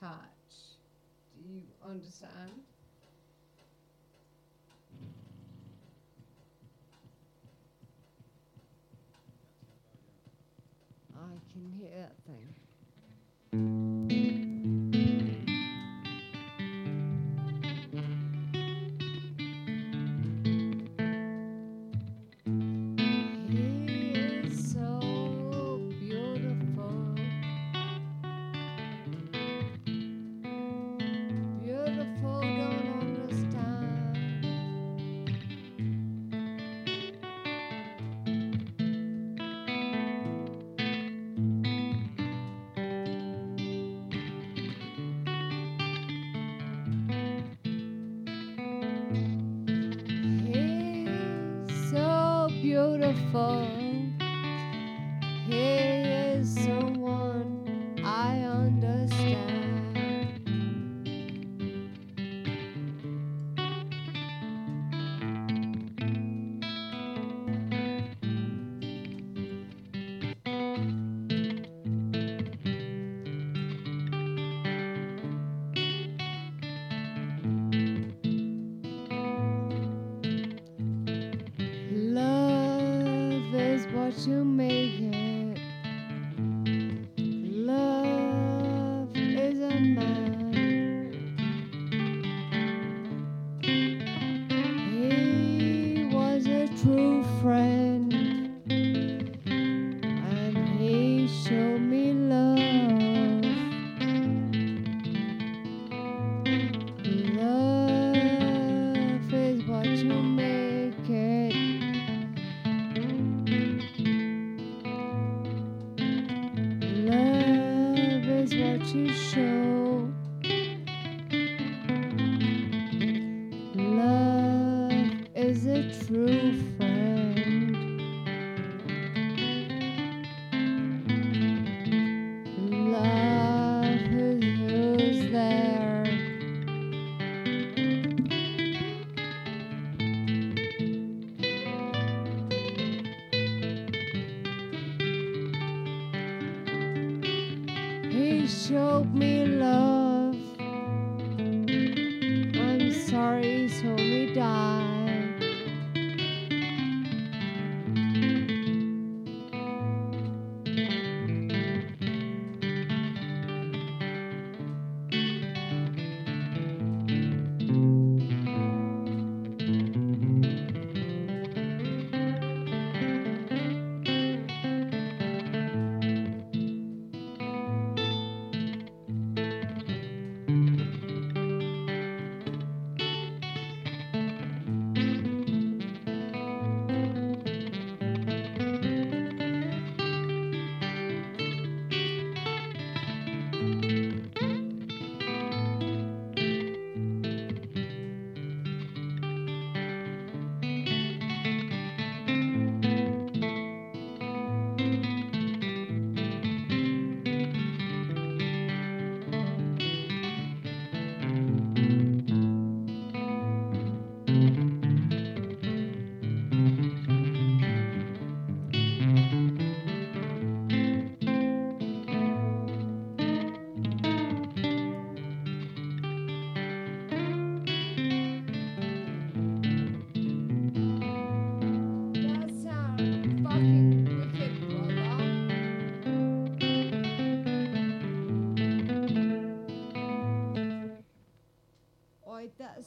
touch. Do you understand? I can hear that thing. 风。is what you make it. showed me love. I'm sorry, so me die.